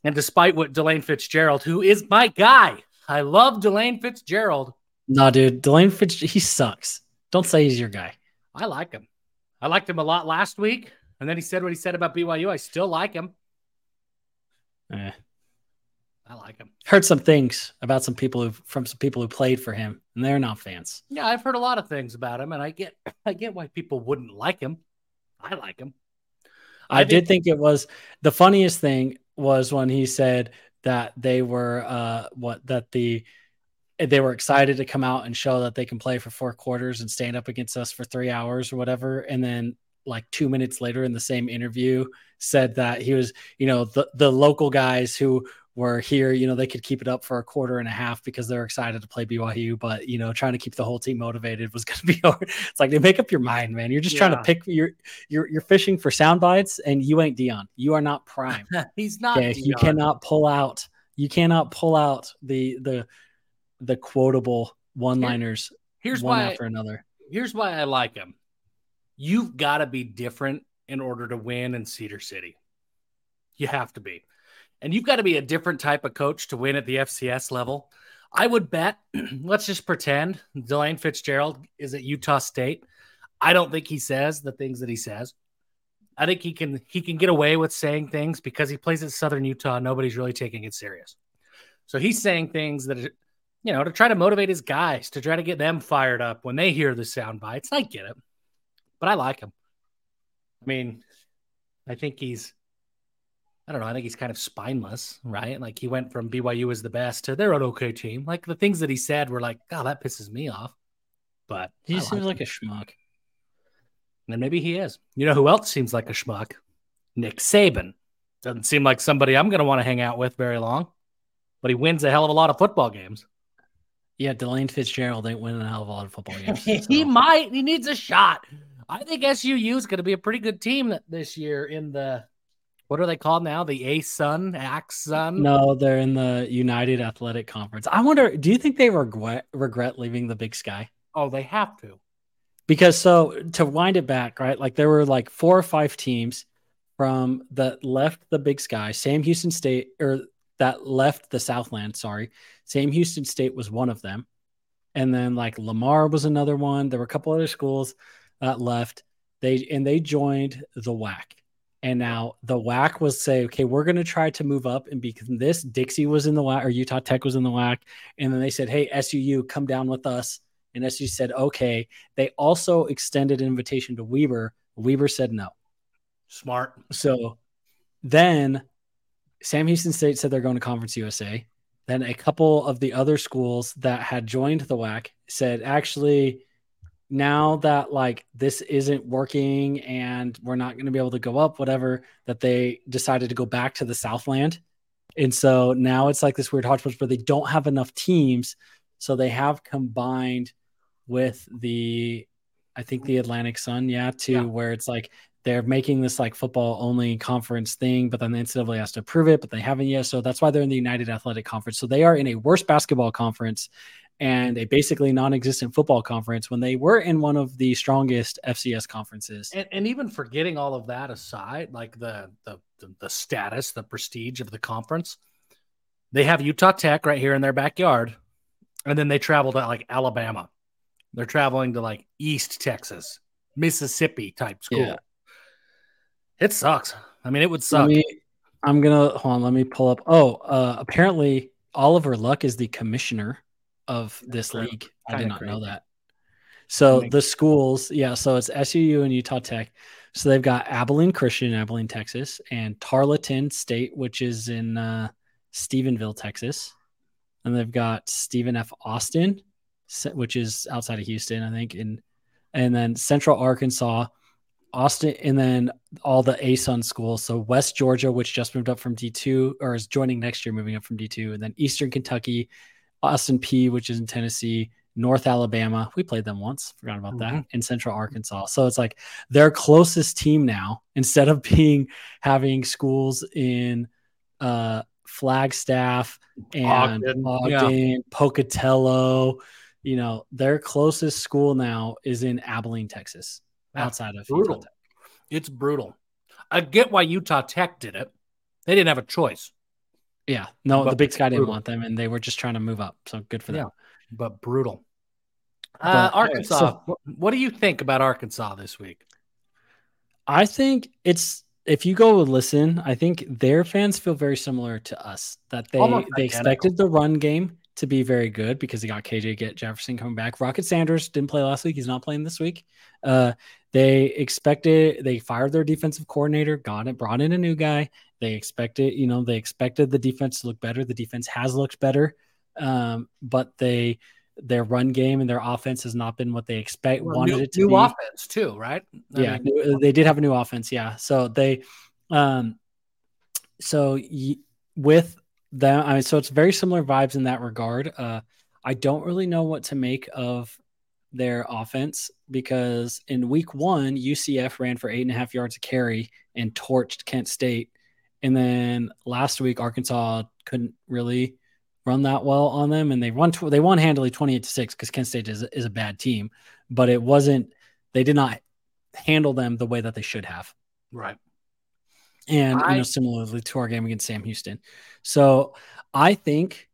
Speaker 1: And despite what Delane Fitzgerald, who is my guy, I love Delane Fitzgerald.
Speaker 2: No, dude, Delane Fitzgerald, he sucks. Don't say he's your guy.
Speaker 1: I like him. I liked him a lot last week. And then he said what he said about BYU. I still like him.
Speaker 2: Eh.
Speaker 1: I like him.
Speaker 2: Heard some things about some people who from some people who played for him, and they're not fans.
Speaker 1: Yeah, I've heard a lot of things about him, and I get I get why people wouldn't like him. I like him.
Speaker 2: I, I did think it was the funniest thing was when he said that they were uh what that the they were excited to come out and show that they can play for four quarters and stand up against us for three hours or whatever. And then like two minutes later in the same interview said that he was you know the the local guys who were here, you know, they could keep it up for a quarter and a half because they're excited to play BYU, but you know, trying to keep the whole team motivated was going to be hard. It's like they make up your mind, man. You're just yeah. trying to pick. You're you're you're fishing for sound bites, and you ain't Deion. You are not prime.
Speaker 1: He's not. Okay?
Speaker 2: You cannot pull out. You cannot pull out the the the quotable one liners.
Speaker 1: Here's one why, after another. Here's why I like him. You've got to be different in order to win in Cedar City. You have to be. And you've got to be a different type of coach to win at the FCS level. I would bet, let's just pretend Delane Fitzgerald is at Utah State. I don't think he says the things that he says. I think he can he can get away with saying things because he plays at Southern Utah. Nobody's really taking it serious. So he's saying things that you know to try to motivate his guys to try to get them fired up when they hear the sound bites. I get it, but I like him. I mean, I think he's I don't know. I think he's kind of spineless, right? Like he went from BYU as the best to they're an okay team. Like the things that he said were like, oh, that pisses me off. But
Speaker 2: he like seems him. like a schmuck.
Speaker 1: And maybe he is. You know who else seems like a schmuck? Nick Saban. Doesn't seem like somebody I'm going to want to hang out with very long, but he wins a hell of a lot of football games.
Speaker 2: Yeah, Delane Fitzgerald ain't winning a hell of a lot of football games. So.
Speaker 1: he might. He needs a shot. I think SUU is going to be a pretty good team this year in the what are they called now? The A Sun, Axe Sun?
Speaker 2: No, they're in the United Athletic Conference. I wonder, do you think they regret regret leaving the Big Sky?
Speaker 1: Oh, they have to.
Speaker 2: Because so to wind it back, right? Like there were like four or five teams from that left the Big Sky. Sam Houston State, or that left the Southland. Sorry, Sam Houston State was one of them, and then like Lamar was another one. There were a couple other schools that left. They and they joined the WAC and now the WAC was say, okay, we're going to try to move up and become this. Dixie was in the WAC or Utah Tech was in the WAC. And then they said, hey, SUU, come down with us and SU said okay. They also extended an invitation to Weber. Weber said no.
Speaker 1: Smart.
Speaker 2: So then Sam Houston State said they're going to Conference USA. Then a couple of the other schools that had joined the WAC said, actually, now that like this isn't working and we're not going to be able to go up, whatever, that they decided to go back to the Southland. And so now it's like this weird hodgepodge where they don't have enough teams. So they have combined with the, I think the Atlantic Sun, yeah, to yeah. where it's like they're making this like football only conference thing, but then the NCAA has to approve it, but they haven't yet. So that's why they're in the United Athletic Conference. So they are in a worse basketball conference and a basically non-existent football conference when they were in one of the strongest FCS conferences.
Speaker 1: And, and even forgetting all of that aside, like the, the the status, the prestige of the conference, they have Utah Tech right here in their backyard, and then they travel to like Alabama. They're traveling to like East Texas, Mississippi type school. Yeah. It sucks. I mean, it would suck.
Speaker 2: Me, I'm gonna hold on. Let me pull up. Oh, uh, apparently Oliver Luck is the commissioner of this league. I did not know that. So the schools, yeah. So it's SUU and Utah Tech. So they've got Abilene Christian, Abilene, Texas, and Tarleton State, which is in uh, Stephenville, Texas, and they've got Stephen F. Austin, which is outside of Houston, I think, and and then Central Arkansas, Austin, and then all the ASUN schools. So West Georgia, which just moved up from D2 or is joining next year, moving up from D2, and then Eastern Kentucky, Austin Peay, which is in Tennessee, North Alabama. We played them once, forgot about mm-hmm. that, in Central Arkansas. So it's like their closest team now, instead of being having schools in uh, Flagstaff and Ogden, Ogden yeah. Pocatello. You know, their closest school now is in Abilene, Texas outside of
Speaker 1: brutal. Utah Tech. It's brutal. I get why Utah Tech did it. They didn't have a choice.
Speaker 2: Yeah, no, but the Big Sky didn't want them, and they were just trying to move up. So good for them. Yeah,
Speaker 1: but brutal. Uh, Arkansas. So, what do you think about Arkansas this week?
Speaker 2: I think it's if you go listen, I think their fans feel very similar to us that they they expected the run game to be very good because they got KJ get Jefferson coming back. Rocket Sanders didn't play last week; he's not playing this week. Uh, they expected they fired their defensive coordinator, got it, brought in a new guy. They expected, you know, they expected the defense to look better. The defense has looked better, um, but they their run game and their offense has not been what they expect well, wanted
Speaker 1: new,
Speaker 2: it to
Speaker 1: new
Speaker 2: be.
Speaker 1: offense too, right?
Speaker 2: I yeah, mean, they did have a new offense. Yeah, so they, um, so y- with them, I mean, so it's very similar vibes in that regard. Uh, I don't really know what to make of their offense because in week one, UCF ran for eight and a half yards a carry and torched Kent State. And then last week, Arkansas couldn't really run that well on them, and they won. They won handily, twenty-eight to six, because Kent State is is a bad team, but it wasn't. They did not handle them the way that they should have.
Speaker 1: Right.
Speaker 2: And I, you know, similarly to our game against Sam Houston. So I think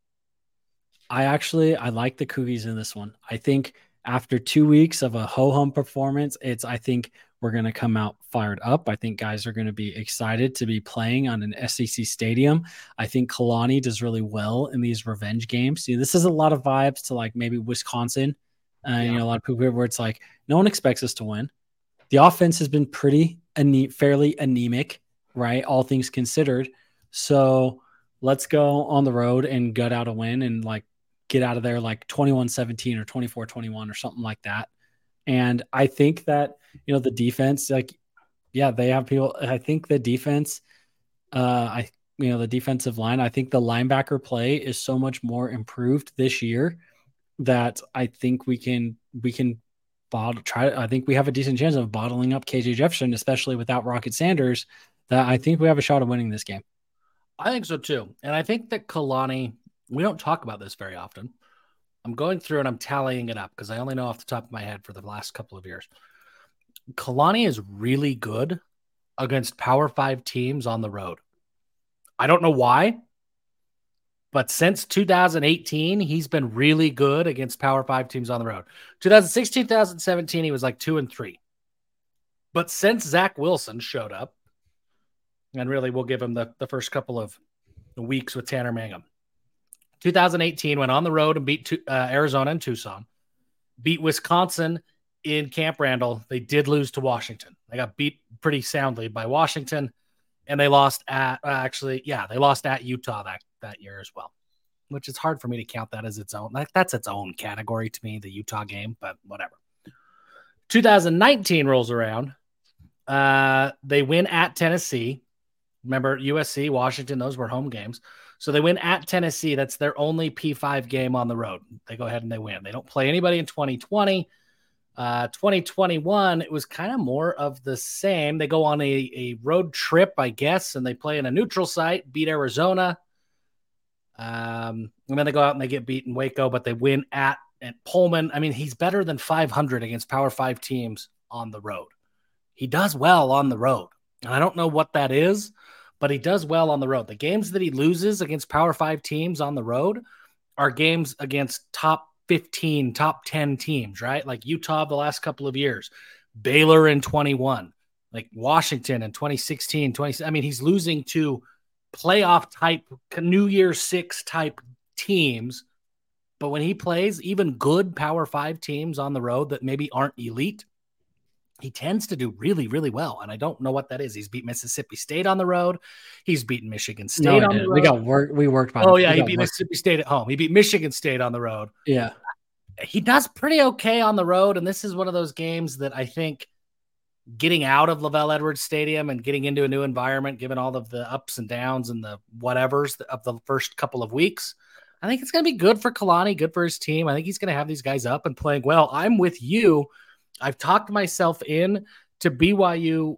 Speaker 2: I actually I like the Cougies in this one. I think after two weeks of a ho hum performance, it's I think we're going to come out fired up. I think guys are going to be excited to be playing on an SEC stadium. I think Kalani does really well in these revenge games. See, this is a lot of vibes to like maybe Wisconsin. Uh, yeah. You know, a lot of people where it's like no one expects us to win. The offense has been pretty ane- fairly anemic, right? All things considered. So let's go on the road and gut out a win and like get out of there like 21 17 or 24 21 or something like that. And I think that, you know, the defense, like, yeah, they have people. I think the defense, uh, I, you know, the defensive line, I think the linebacker play is so much more improved this year that I think we can, we can bottle, try. I think we have a decent chance of bottling up KJ Jefferson, especially without Rocket Sanders. That I think we have a shot of winning this game.
Speaker 1: I think so too. And I think that Kalani, we don't talk about this very often. I'm going through and I'm tallying it up because I only know off the top of my head for the last couple of years. Kalani is really good against Power Five teams on the road. I don't know why, but since 2018, he's been really good against Power Five teams on the road. 2016, 2017, he was like two and three. But since Zach Wilson showed up, and really we'll give him the, the first couple of weeks with Tanner Mangum, 2018 went on the road and beat uh, Arizona and Tucson. beat Wisconsin in Camp Randall. They did lose to Washington. They got beat pretty soundly by Washington, and they lost at uh, actually, yeah, they lost at Utah that that year as well. Which is hard for me to count that as its own. Like that's its own category to me, the Utah game, but whatever. 2019 rolls around. Uh, they win at Tennessee. Remember USC, Washington, those were home games. So they win at Tennessee. That's their only P5 game on the road. They go ahead and they win. They don't play anybody in 2020. Uh, 2021, it was kind of more of the same. They go on a, a road trip, I guess, and they play in a neutral site, beat Arizona. Um, and then they go out and they get beat in Waco, but they win at, at Pullman. I mean, he's better than 500 against Power Five teams on the road. He does well on the road. And I don't know what that is, but he does well on the road. The games that he loses against Power Five teams on the road are games against top 15, top 10 teams, right? Like Utah the last couple of years, Baylor in 21, like Washington in 2016, 20. I mean, he's losing to playoff type, New Year Six type teams. But when he plays even good Power Five teams on the road that maybe aren't elite, he tends to do really, really well. And I don't know what that is. He's beat Mississippi State on the road. He's beaten Michigan State no, on the road.
Speaker 2: We got work. We worked
Speaker 1: by. Oh yeah, he beat work. Mississippi State at home. He beat Michigan State on the road.
Speaker 2: Yeah,
Speaker 1: he does pretty okay on the road. And this is one of those games that I think getting out of LaVell Edwards Stadium and getting into a new environment, given all of the ups and downs and the whatevers of the first couple of weeks. I think it's going to be good for Kalani, good for his team. I think he's going to have these guys up and playing well. I'm with you I've talked myself in to BYU.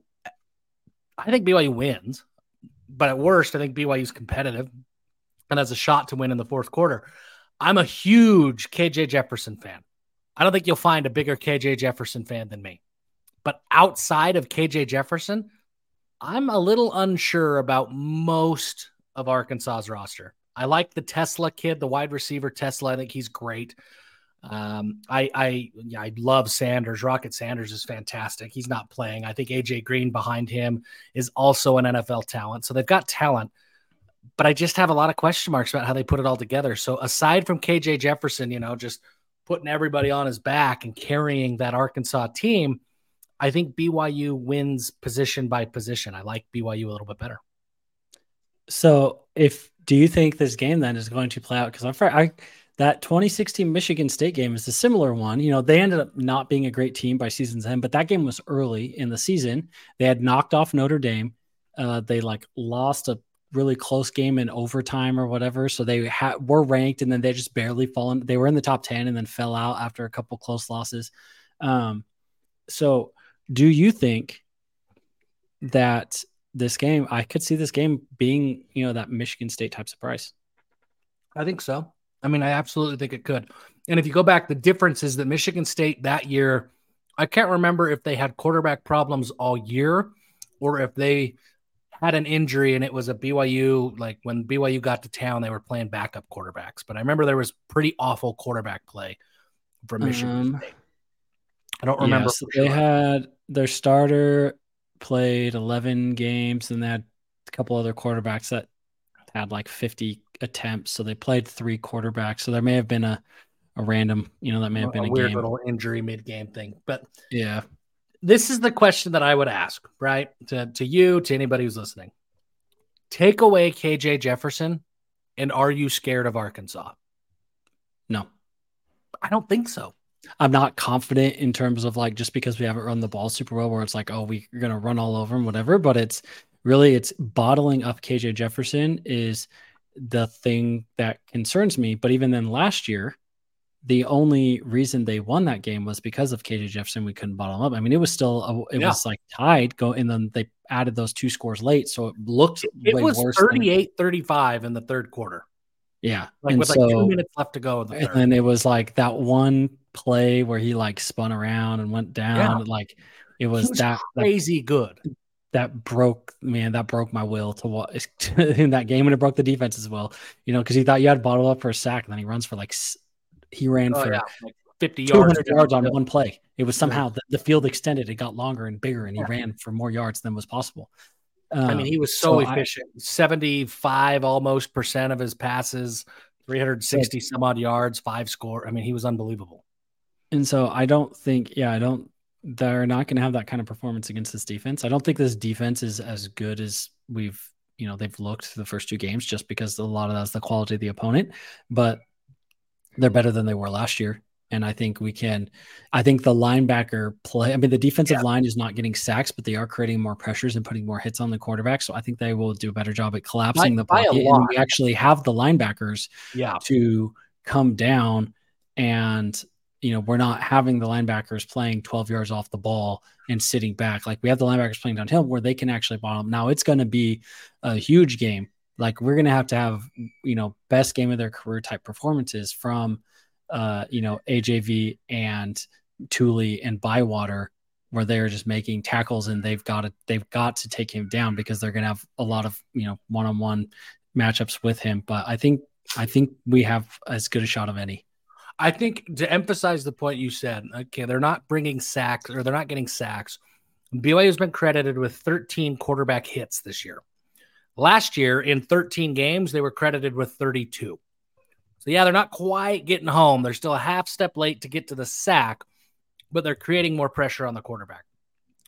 Speaker 1: I think BYU wins, but at worst, I think BYU's competitive and has a shot to win in the fourth quarter. I'm a huge KJ Jefferson fan. I don't think you'll find a bigger KJ Jefferson fan than me. But outside of KJ Jefferson, I'm a little unsure about most of Arkansas's roster. I like the TeSlaa kid, the wide receiver TeSlaa. I think he's great. Um, I I yeah, I love Sanders. Rocket Sanders is fantastic. He's not playing. I think AJ Green behind him is also an NFL talent. So they've got talent, but I just have a lot of question marks about how they put it all together. So aside from KJ Jefferson, you know, just putting everybody on his back and carrying that Arkansas team, I think BYU wins position by position. I like BYU a little bit better.
Speaker 2: So if do you think this game then is going to play out? Because I'm I that 2016 Michigan State game is a similar one. You know, they ended up not being a great team by season's end, but that game was early in the season. They had knocked off Notre Dame. Uh, they like lost a really close game in overtime or whatever. So they ha- were ranked and then they just barely fallen. They were in the top 10 and then fell out after a couple close losses. Um, so do you think that this game, I could see this game being, you know, that Michigan State type surprise?
Speaker 1: I think so. I mean, I absolutely think it could. And if you go back, the difference is that Michigan State that year, I can't remember if they had quarterback problems all year or if they had an injury and it was a BYU, like when BYU got to town, they were playing backup quarterbacks. But I remember there was pretty awful quarterback play from Michigan um, State. I don't remember.
Speaker 2: Yes, sure. They had their starter played 11 games and they had a couple other quarterbacks that had like 50 attempts. So they played three quarterbacks. So there may have been a, a random, you know, that may have been a, a
Speaker 1: weird
Speaker 2: game.
Speaker 1: little injury mid game thing. But
Speaker 2: yeah,
Speaker 1: this is the question that I would ask, right? To, to you, to anybody who's listening. Take away KJ Jefferson, and are you scared of Arkansas?
Speaker 2: No,
Speaker 1: I don't think so.
Speaker 2: I'm not confident in terms of like just because we haven't run the ball super well, where it's like, oh, we're gonna run all over him, whatever. But it's really it's bottling up KJ Jefferson is the thing that concerns me. But even then, last year, the only reason they won that game was because of KJ Jefferson. We couldn't bottle up. I mean, it was still a, it yeah. was like tied go and then they added those two scores late, so it looked
Speaker 1: it was 38-35 in the third quarter.
Speaker 2: Yeah,
Speaker 1: like and with so, like two minutes left to go.
Speaker 2: The and then it was like that one play where he like spun around and went down. Yeah. Like it was, was that
Speaker 1: crazy
Speaker 2: that,
Speaker 1: good
Speaker 2: that broke man that broke my will to watch in that game and it broke the defense as well you know because he thought you had bottle up for a sack and then he runs for like he ran oh, for yeah. like
Speaker 1: 50 yards,
Speaker 2: yards on one play. It was somehow the, the, field extended it got longer and bigger and he yeah. ran for more yards than was possible.
Speaker 1: Um, i mean he was so, so efficient I, 75 almost percent of his passes 360 some odd yards five score i mean he was unbelievable.
Speaker 2: And so I don't think, yeah, I don't, they're not going to have that kind of performance against this defense. I don't think this defense is as good as we've, you know, they've looked through the first two games just because a lot of that's the quality of the opponent, but they're better than they were last year. And I think we can, I think the linebacker play, I mean, the defensive yeah. line is not getting sacks, but they are creating more pressures and putting more hits on the quarterback. So I think they will do a better job at collapsing by, the pocket. And we actually have the linebackers
Speaker 1: yeah.
Speaker 2: to come down and you know, we're not having the linebackers playing 12 yards off the ball and sitting back. Like we have the linebackers playing downhill where they can actually bottom. Now it's going to be a huge game. Like we're going to have to have, you know, best game of their career type performances from, uh, you know, AJV and Tooley and Bywater where they're just making tackles and they've got to, they've got to take him down because they're going to have a lot of, you know, one-on-one matchups with him. But I think, I think we have as good a shot of any.
Speaker 1: I think to emphasize the point you said, okay, they're not bringing sacks or they're not getting sacks. BYU has been credited with 13 quarterback hits this year. Last year, in 13 games, they were credited with 32. So, yeah, they're not quite getting home. They're still a half step late to get to the sack, but they're creating more pressure on the quarterback.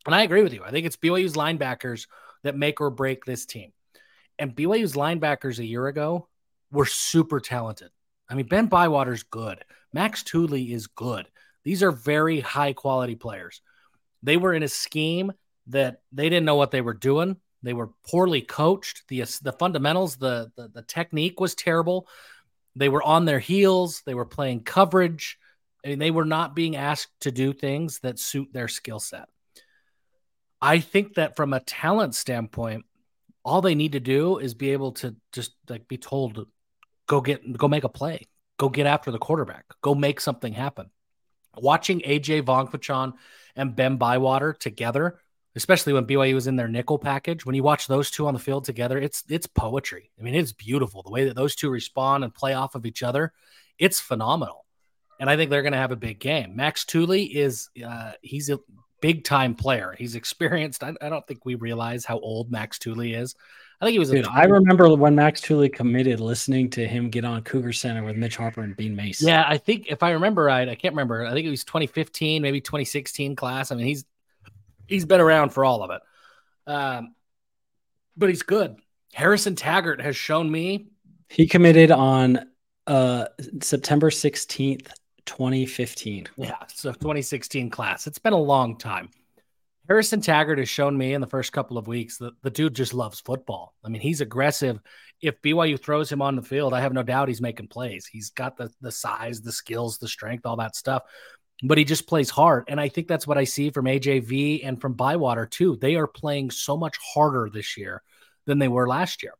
Speaker 1: And I agree with you. I think it's BYU's linebackers that make or break this team. And BYU's linebackers a year ago were super talented. I mean, Ben Bywater's good. Max Tooley is good. These are very high quality players. They were in a scheme that they didn't know what they were doing. They were poorly coached. The the fundamentals, the, the the technique was terrible. They were on their heels. They were playing coverage. I mean, they were not being asked to do things that suit their skill set. I think that from a talent standpoint, all they need to do is be able to just like be told, go get go make a play, go get after the quarterback, go make something happen. Watching AJ Vongphachanh and Ben Bywater together, especially when BYU was in their nickel package, when you watch those two on the field together, it's it's poetry. I mean, it's beautiful the way that those two respond and play off of each other. It's phenomenal, and I think they're going to have a big game. Max Tooley is uh, he's a big time player. He's experienced. I, I don't think we realize how old Max Tooley is. I think he was.
Speaker 2: Dude, I remember when Max Tooley committed, listening to him get on Cougar Center with Mitch Harper and Bean Mace.
Speaker 1: Yeah, I think if I remember right, I can't remember. I think it was 2015, maybe 2016 class. I mean, he's he's been around for all of it, um, but he's good. Harrison Taggart has shown me
Speaker 2: he committed on uh, September 16th, 2015.
Speaker 1: Yeah, so 2016 class. It's been a long time. Harrison Taggart has shown me in the first couple of weeks that the dude just loves football. I mean, he's aggressive. If BYU throws him on the field, I have no doubt he's making plays. He's got the the size, the skills, the strength, all that stuff. But he just plays hard. And I think that's what I see from AJV and from Bywater too. They are playing so much harder this year than they were last year.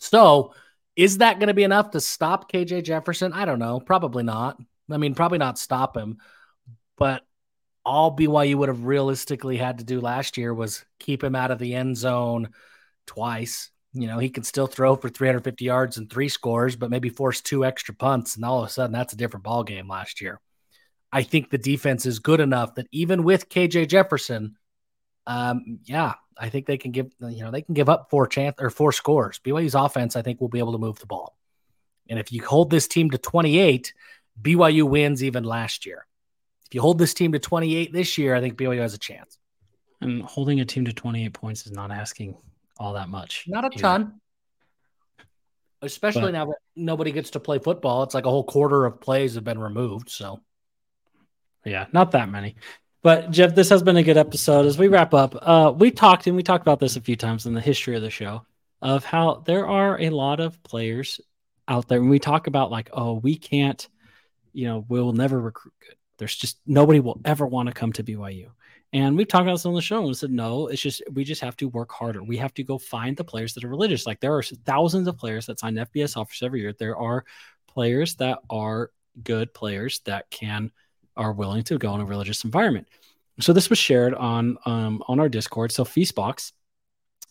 Speaker 1: So, is that going to be enough to stop KJ Jefferson? I don't know. Probably not. I mean, probably not stop him. But all BYU would have realistically had to do last year was keep him out of the end zone twice. You know, he can still throw for 350 yards and three scores, but maybe force two extra punts, and all of a sudden that's a different ball game last year. I think the defense is good enough that even with KJ Jefferson, um, yeah, I think they can give you know they can give up four chance or four scores. BYU's offense, I think, will be able to move the ball. And if you hold this team to 28, BYU wins even last year. If you hold this team to 28 this year, I think BYU has a chance.
Speaker 2: And holding a team to 28 points is not asking all that much.
Speaker 1: Not a either. ton. Especially but, now that nobody gets to play football. It's like a whole quarter of plays have been removed. So,
Speaker 2: yeah, not that many. But Jeff, this has been a good episode. As we wrap up, uh, we talked and we talked about this a few times in the history of the show of how there are a lot of players out there. And we talk about like, oh, we can't, you know, we'll never recruit good. There's just nobody will ever want to come to BYU. And we've talked about this on the show and said, no, it's just, we just have to work harder. We have to go find the players that are religious. Like there are thousands of players that sign FBS offers every year. There are players that are good players that can, are willing to go in a religious environment. So this was shared on, um, on our Discord. So Feastbox,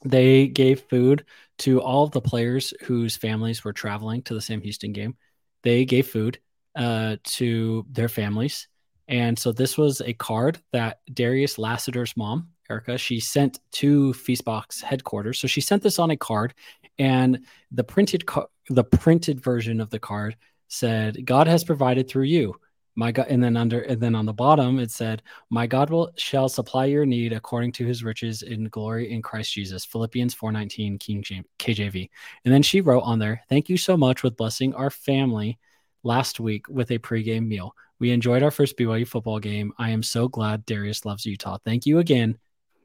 Speaker 2: they gave food to all of the players whose families were traveling to the Sam Houston game. They gave food uh, to their families and so this was a card that Darius Lassiter's mom, Erica, she sent to Feastbox headquarters. So she sent this on a card, and the printed the printed version of the card said, "God has provided through you. My God, and then under, and then on the bottom it said, "My God will shall supply your need according to His riches in glory in Christ Jesus." Philippians four nineteen, King James, KJV. And then she wrote on there, "Thank you so much with blessing our family last week with a pregame meal. We enjoyed our first BYU football game. I am so glad Darius loves Utah. Thank you again,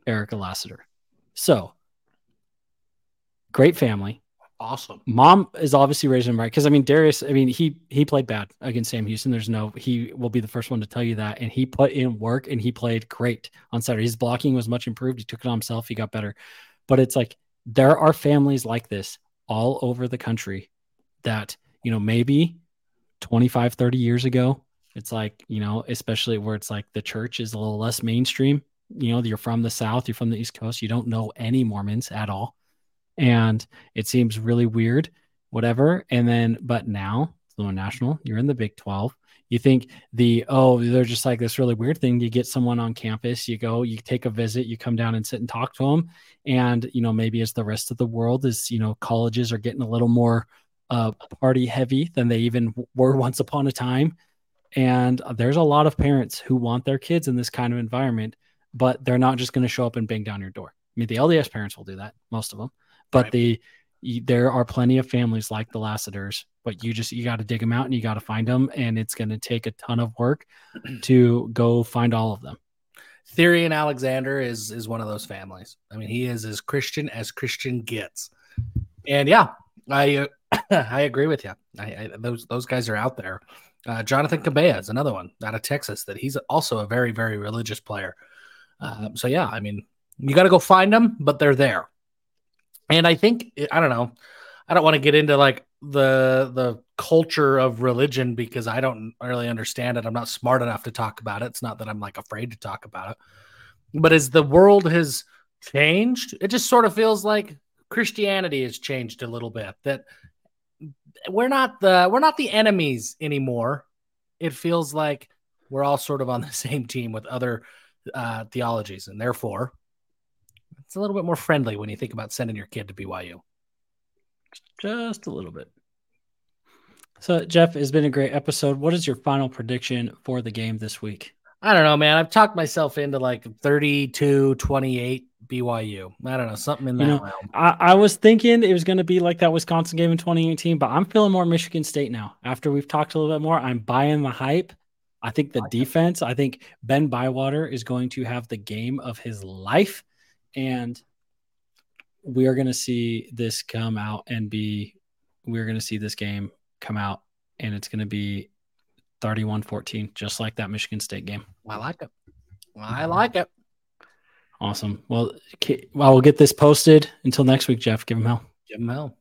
Speaker 2: Erica Lassiter." So, great family
Speaker 1: Awesome.
Speaker 2: mom is obviously raising him right because I mean Darius. I mean he he played bad against Sam Houston. There's no he will be the first one to tell you that, and he put in work and he played great on Saturday. His blocking was much improved. He took it on himself. He got better, but it's like there are families like this all over the country that you know maybe 25 30 years ago it's like you know especially where it's like the church is a little less mainstream you know you're from the south you're from the east coast you don't know any mormons at all and it seems really weird, whatever. And then, but now, Fluent National, you're in the Big 12. You think the, oh, they're just like this really weird thing. You get someone on campus, you go, you take a visit, you come down and sit and talk to them. And, you know, maybe as the rest of the world is, you know, colleges are getting a little more uh, party heavy than they even were once upon a time. And there's a lot of parents who want their kids in this kind of environment, but they're not just going to show up and bang down your door. I mean, the LDS parents will do that, most of them but right. the there are plenty of families like the Lassiters, but you just you got to dig them out and you got to find them, and it's going to take a ton of work to go find all of them.
Speaker 1: Theory and Alexander is is one of those families. I mean, he is as Christian as Christian gets, and yeah, I uh, I agree with you. I, I, those those guys are out there. Uh, Jonathan Cabea is another one out of Texas that he's also a very very religious player. Uh, so yeah, I mean, you got to go find them, but they're there. And I think I don't know. I don't want to get into like the the culture of religion because I don't really understand it. I'm not smart enough to talk about it. It's not that I'm like afraid to talk about it. But as the world has changed, it just sort of feels like Christianity has changed a little bit. That we're not the we're not the enemies anymore. It feels like we're all sort of on the same team with other uh, theologies, and therefore it's a little bit more friendly when you think about sending your kid to BYU.
Speaker 2: Just a little bit. So, Jeff, it's been a great episode. What is your final prediction for the game this week?
Speaker 1: I don't know, man. I've talked myself into like 32 28 BYU. I don't know, something in that you know.
Speaker 2: I, I was thinking it was going to be like that Wisconsin game in 2018, but I'm feeling more Michigan State now. After we've talked a little bit more, I'm buying the hype. I think the defense, I think Ben Bywater is going to have the game of his life and we are going to see this come out and be we're going to see this game come out and it's going to be 31-14 just like that Michigan State game.
Speaker 1: I like it. I like it.
Speaker 2: Awesome. Well, I will get this posted until next week, Jeff. Give him hell.
Speaker 1: Give him hell.